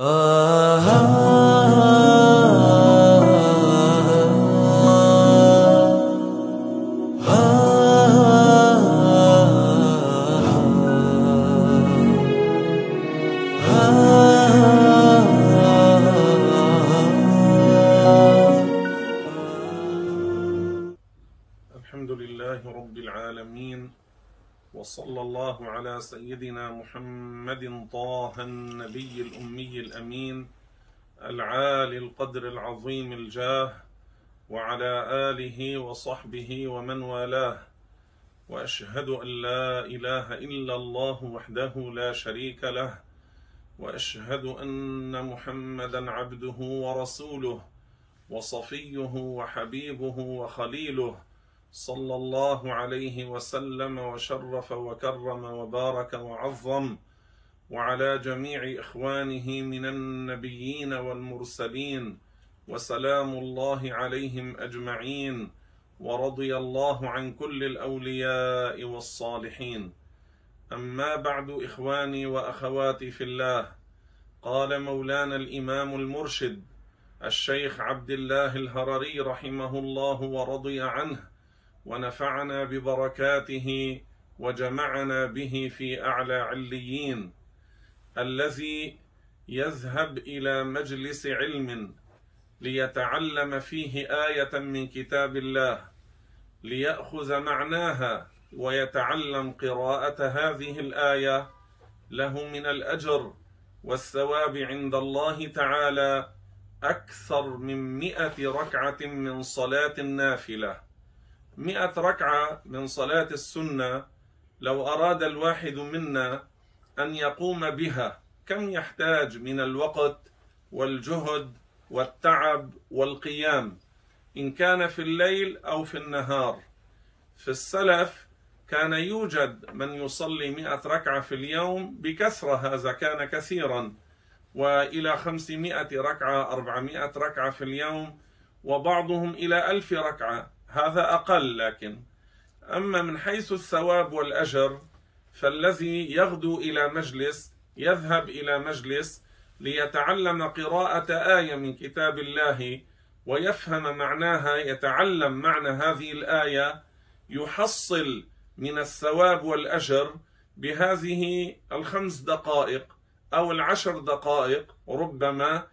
Uh-huh. الامي الأمين العالي القدر العظيم الجاه وعلى آله وصحبه ومن والاه. وأشهد أن لا إله إلا الله وحده لا شريك له. وأشهد أن محمدا عبده ورسوله وصفيه وحبيبه وخليله صلى الله عليه وسلم وشرف وكرم وبارك وعظم. وعلى جميع إخوانه من النبيين والمرسلين وسلام الله عليهم أجمعين ورضي الله عن كل الأولياء والصالحين. أما بعد إخواني وأخواتي في الله قال مولانا الإمام المرشد الشيخ عبد الله الهرري رحمه الله ورضي عنه ونفعنا ببركاته وجمعنا به في أعلى عليين. الذي يذهب إلى مجلس علم ليتعلم فيه آية من كتاب الله ليأخذ معناها ويتعلم قراءة هذه الآية له من الأجر والثواب عند الله تعالى أكثر من مئة ركعة من صلاة النافلة. مئة ركعة من صلاة السنة لو أراد الواحد منا أن يقوم بها. كم يحتاج من الوقت والجهد والتعب والقيام؟ إن كان في الليل أو في النهار. في السلف كان يوجد من يصلي مئة ركعة في اليوم بكثرة هذا كان كثيرا. وإلى خمسمائة ركعة أربعمائة ركعة في اليوم وبعضهم إلى ألف ركعة هذا أقل لكن أما من حيث الثواب والأجر فالذي يغدو إلى مجلس يذهب إلى مجلس ليتعلم قراءة آية من كتاب الله ويفهم معناها يتعلم معنى هذه الآية يحصل من الثواب والأجر بهذه الخمس دقائق أو العشر دقائق ربما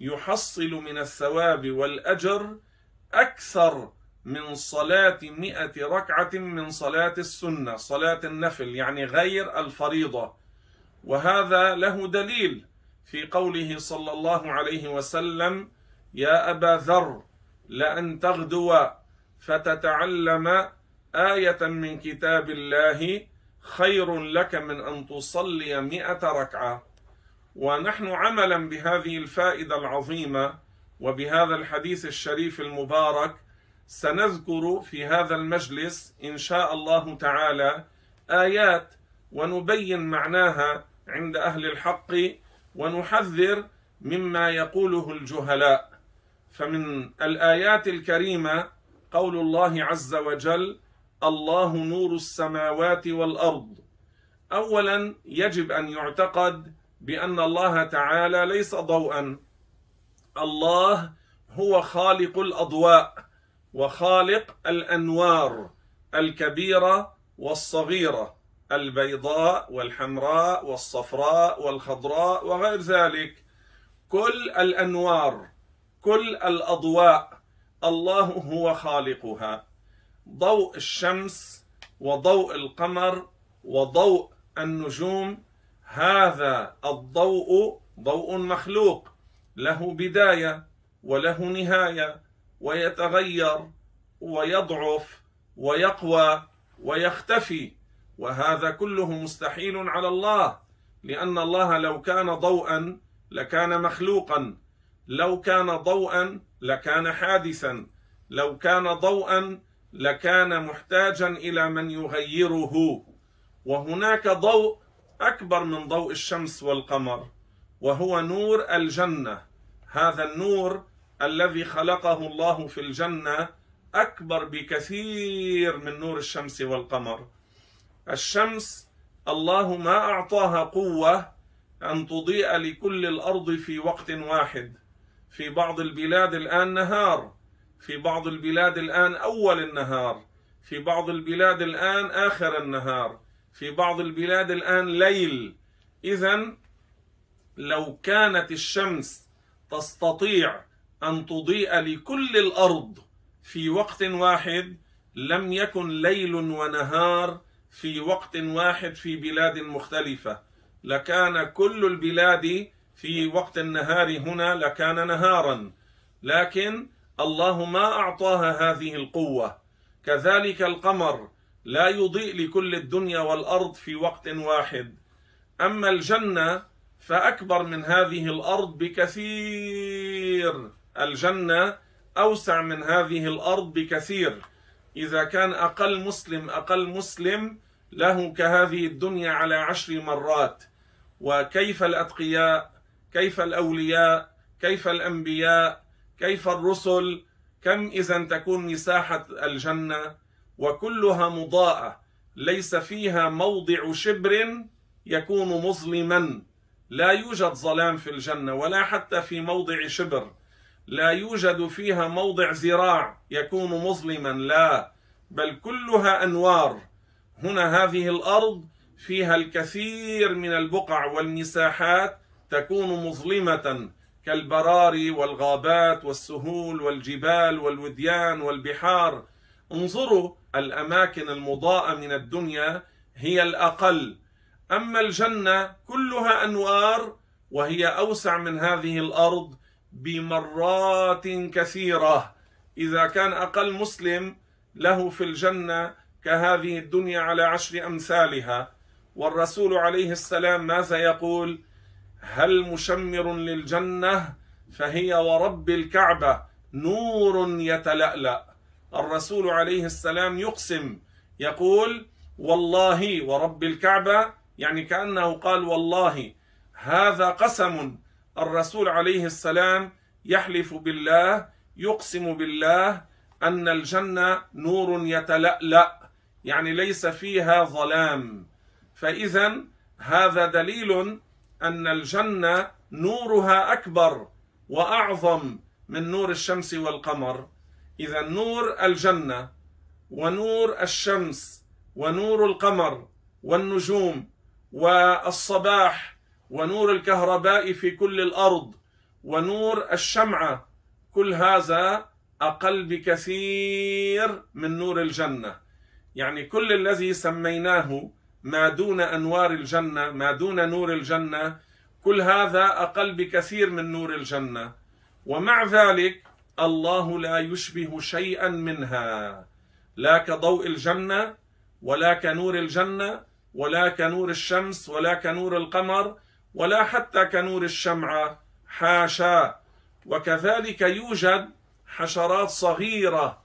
يحصل من الثواب والأجر أكثر من صلاة مئة ركعة من صلاة السنة صلاة النفل يعني غير الفريضة. وهذا له دليل في قوله صلى الله عليه وسلم يا أبا ذر لأن تغدو فتتعلم آية من كتاب الله خير لك من أن تصلي مئة ركعة. ونحن عملا بهذه الفائدة العظيمة وبهذا الحديث الشريف المبارك سنذكر في هذا المجلس إن شاء الله تعالى آيات ونبين معناها عند أهل الحق ونحذر مما يقوله الجهلاء. فمن الآيات الكريمة قول الله عز وجل الله نور السماوات والأرض اولا يجب أن يعتقد بأن الله تعالى ليس ضوءا. الله هو خالق الأضواء. وخالق الأنوار الكبيرة والصغيرة البيضاء والحمراء والصفراء والخضراء وغير ذلك. كل الأنوار كل الأضواء الله هو خالقها. ضوء الشمس وضوء القمر وضوء النجوم هذا الضوء ضوء مخلوق له بداية وله نهاية. ويتغير ويضعف ويقوى ويختفي. وهذا كله مستحيل على الله لأن الله لو كان ضوءا لكان مخلوقا. لو كان ضوءا لكان حادثا. لو كان ضوءا لكان محتاجا إلى من يغيره. وهناك ضوء أكبر من ضوء الشمس والقمر وهو نور الجنة. هذا النور الذي خلقه الله في الجنة أكبر بكثير من نور الشمس والقمر. الشمس الله ما أعطاها قوة أن تضيء لكل الأرض في وقت واحد. في بعض البلاد الآن نهار في بعض البلاد الآن أول النهار في بعض البلاد الآن آخر النهار في بعض البلاد الآن ليل. إذا لو كانت الشمس تستطيع أن تضيء لكل الأرض في وقت واحد لم يكن ليل ونهار في وقت واحد في بلاد مختلفة. لكان كل البلاد في وقت النهار هنا لكان نهارا. لكن الله ما أعطاها هذه القوة. كذلك القمر لا يضيء لكل الدنيا والأرض في وقت واحد. أما الجنة فأكبر من هذه الأرض بكثير. الجنة أوسع من هذه الأرض بكثير. إذا كان أقل مسلم أقل مسلم له كهذه الدنيا على عشر مرات. وكيف الأتقياء؟ كيف الأولياء؟ كيف الأنبياء؟ كيف الرسل؟ كم إذا تكون مساحة الجنة؟ وكلها مضاءة. ليس فيها موضع شبر يكون مظلما. لا يوجد ظلام في الجنة ولا حتى في موضع شبر. لا يوجد فيها موضع ذراع يكون مظلما لا بل كلها أنوار. هنا هذه الأرض فيها الكثير من البقع والمساحات تكون مظلمة كالبراري والغابات والسهول والجبال والوديان والبحار. انظروا الأماكن المضاءة من الدنيا هي الأقل. أما الجنة كلها أنوار وهي أوسع من هذه الأرض بمرات كثيرة. إذا كان أقل مسلم له في الجنة كهذه الدنيا على عشر أمثالها. والرسول عليه السلام ماذا يقول؟ هل مشمر للجنة فهي ورب الكعبة نور يتلألأ. الرسول عليه السلام يقسم يقول والله ورب الكعبة يعني كأنه قال والله هذا قسم الرسول عليه السلام يحلف بالله يقسم بالله أن الجنة نور يتلألأ يعني ليس فيها ظلام. فاذا هذا دليل أن الجنة نورها أكبر وأعظم من نور الشمس والقمر. إذا نور الجنة ونور الشمس ونور القمر والنجوم والصباح ونور الكهرباء في كل الأرض ونور الشمعه كل هذا أقل بكثير من نور الجنة. يعني كل الذي سميناه ما دون أنوار الجنة ما دون نور الجنة كل هذا أقل بكثير من نور الجنة. ومع ذلك الله لا يشبه شيئا منها. لا كضوء الجنة ولا كنور الجنة ولا كنور الشمس ولا كنور القمر ولا حتى كنور الشمعة حاشا. وكذلك يوجد حشرات صغيرة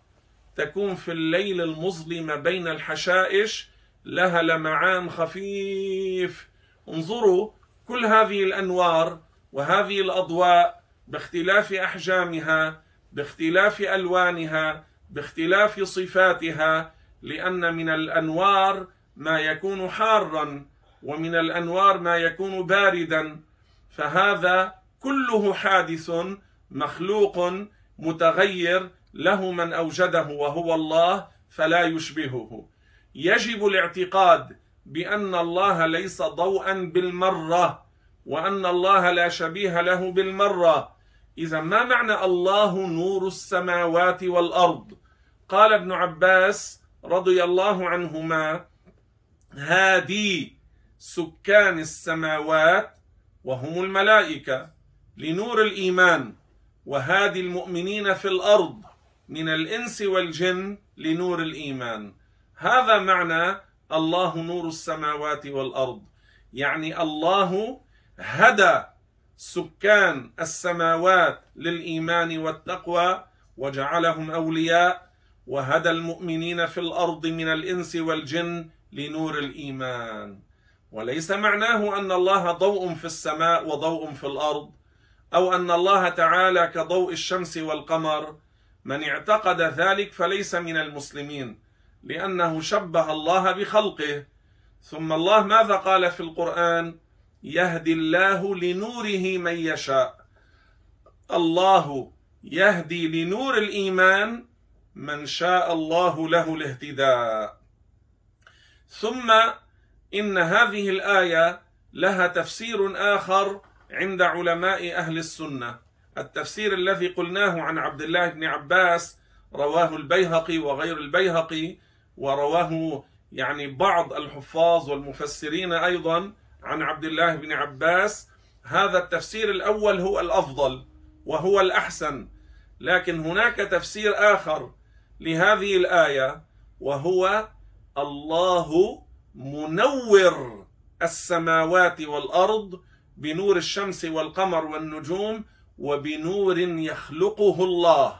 تكون في الليل المظلم بين الحشائش لها لمعان خفيف. انظروا كل هذه الأنوار وهذه الأضواء باختلاف أحجامها باختلاف ألوانها باختلاف صفاتها لأن من الأنوار ما يكون حارا. ومن الأنوار ما يكون باردا فهذا كله حادث مخلوق متغير له من أوجده وهو الله فلا يشبهه. يجب الاعتقاد بأن الله ليس ضوءا بالمرة وأن الله لا شبيه له بالمرة. إذا ما معنى الله نور السماوات والأرض؟ قال ابن عباس رضي الله عنهما هادي سكان السماوات وهم الملائكة لنور الإيمان وهادي المؤمنين في الأرض من الإنس والجن لنور الإيمان. هذا معنى الله نور السماوات والأرض. يعني الله هدى سكان السماوات للإيمان والتقوى وجعلهم أولياء وهدى المؤمنين في الأرض من الإنس والجن لنور الإيمان. وليس معناه أن الله ضوء في السماء وضوء في الأرض أو أن الله تعالى كضوء الشمس والقمر. من اعتقد ذلك فليس من المسلمين لأنه شبه الله بخلقه. ثم الله ماذا قال في القرآن؟ يهدي الله لنوره من يشاء. الله يهدي لنور الإيمان من شاء الله له الاهتداء. ثم إن هذه الآية لها تفسير آخر عند علماء أهل السنة. التفسير الذي قلناه عن عبد الله بن عباس رواه البيهقي وغير البيهقي ورواه يعني بعض الحفاظ والمفسرين أيضا عن عبد الله بن عباس. هذا التفسير الأول هو الأفضل وهو الأحسن لكن هناك تفسير آخر لهذه الآية وهو الله منور السماوات والأرض بنور الشمس والقمر والنجوم وبنور يخلقه الله.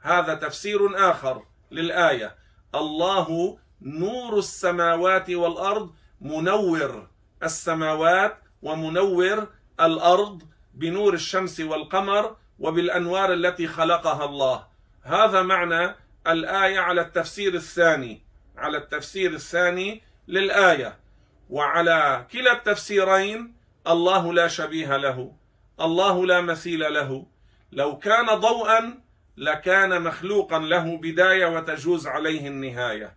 هذا تفسير آخر للآية. الله نور السماوات والأرض منور السماوات ومنور الأرض بنور الشمس والقمر وبالأنوار التي خلقها الله. هذا معنى الآية على التفسير الثاني. على التفسير الثاني للآية. وعلى كلا التفسيرين الله لا شبيه له الله لا مثيل له. لو كان ضوءا لكان مخلوقا له بداية وتجوز عليه النهاية.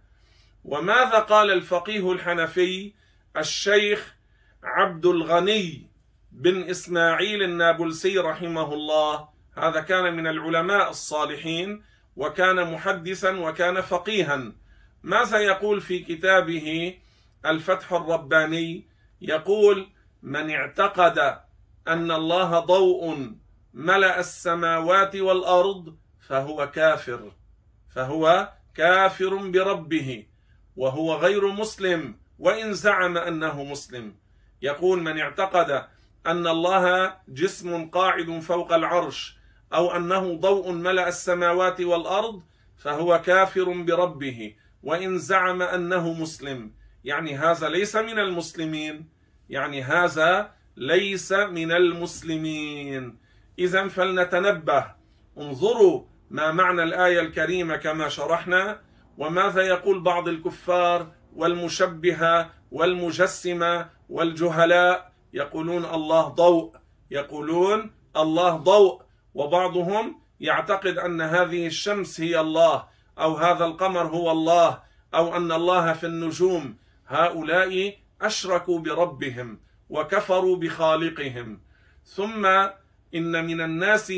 وماذا قال الفقيه الحنفي؟ الشيخ عبد الغني بن إسماعيل النابلسي رحمه الله. هذا كان من العلماء الصالحين وكان محدثا وكان فقيها. ماذا يقول في كتابه الفتح الرباني؟ يقول من اعتقد أن الله ضوء ملأ السماوات والأرض فهو كافر فهو كافر بربه وهو غير مسلم وإن زعم أنه مسلم. يقول من اعتقد أن الله جسم قاعد فوق العرش أو أنه ضوء ملأ السماوات والأرض فهو كافر بربه وإن زعم أنه مسلم. يعني هذا ليس من المسلمين. يعني هذا ليس من المسلمين. اذا فلنتنبه. انظروا ما معنى الآية الكريمة كما شرحنا. وماذا يقول بعض الكفار والمشبهة والمجسمة والجهلاء؟ يقولون الله ضوء. يقولون الله ضوء. وبعضهم يعتقد أن هذه الشمس هي الله. أو هذا القمر هو الله أو أن الله في النجوم. هؤلاء أشركوا بربهم وكفروا بخالقهم. ثم إن من الناس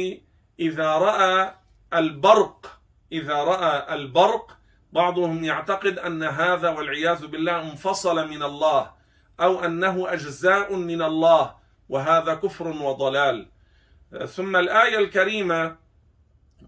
إذا رأى البرق إذا رأى البرق بعضهم يعتقد أن هذا والعياذ بالله انفصل من الله أو أنه أجزاء من الله وهذا كفر وضلال. ثم الآية الكريمة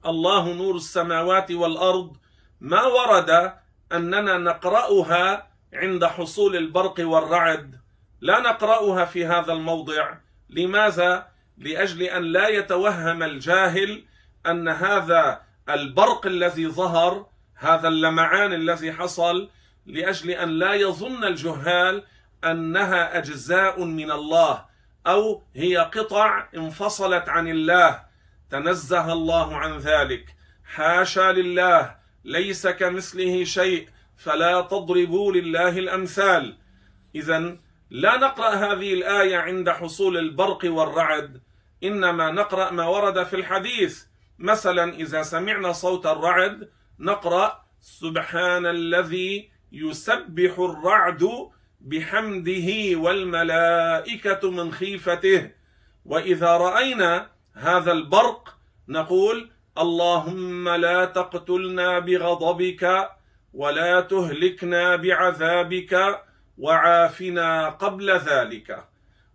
الله نور السماوات والأرض ما ورد أننا نقرأها عند حصول البرق والرعد. لا نقرأها في هذا الموضع. لماذا؟ لأجل أن لا يتوهم الجاهل أن هذا البرق الذي ظهر هذا اللمعان الذي حصل لأجل أن لا يظن الجهال أنها أجزاء من الله أو هي قطع انفصلت عن الله. تنزه الله عن ذلك. حاشا لله. ليس كمثله شيء فلا تضربوا لله الأمثال. اذا لا نقرأ هذه الآية عند حصول البرق والرعد إنما نقرأ ما ورد في الحديث. مثلا إذا سمعنا صوت الرعد نقرأ سبحان الذي يسبح الرعد بحمده والملائكة من خيفته. وإذا رأينا هذا البرق نقول اللهم لا تقتلنا بغضبك ولا تهلكنا بعذابك وعافنا قبل ذلك.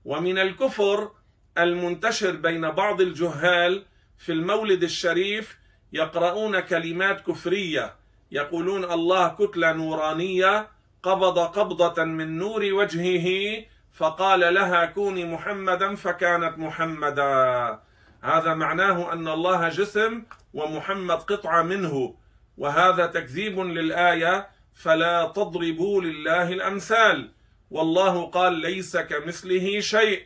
ومن الكفر المنتشر بين بعض الجهال في المولد الشريف يقرؤون كلمات كفرية يقولون الله كتلة نورانية قبض قبضة من نور وجهه فقال لها كوني محمدا فكانت محمدا. هذا معناه أن الله جسم ومحمد قطعة منه وهذا تكذيب للآية فلا تضربوا لله الأمثال والله قال ليس كمثله شيء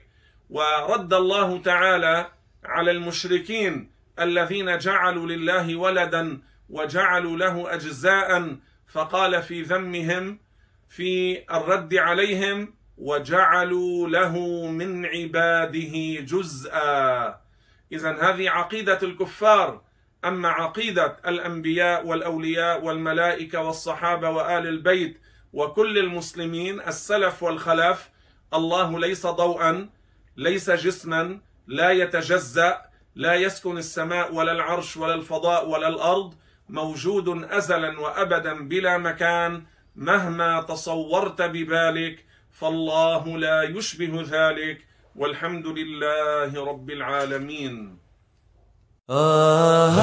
ورد الله تعالى على المشركين الذين جعلوا لله ولدا وجعلوا له أجزاء فقال في ذمهم في الرد عليهم وجعلوا له من عباده جزءا إذا هذه عقيدة الكفار. أما عقيدة الأنبياء والأولياء والملائكة والصحابة وآل البيت وكل المسلمين السلف والخلف الله ليس ضوءا ليس جسما لا يتجزأ لا يسكن السماء ولا العرش ولا الفضاء ولا الأرض موجود ازلا وابدا بلا مكان مهما تصورت ببالك فالله لا يشبه ذلك. والحمد لله رب العالمين. آه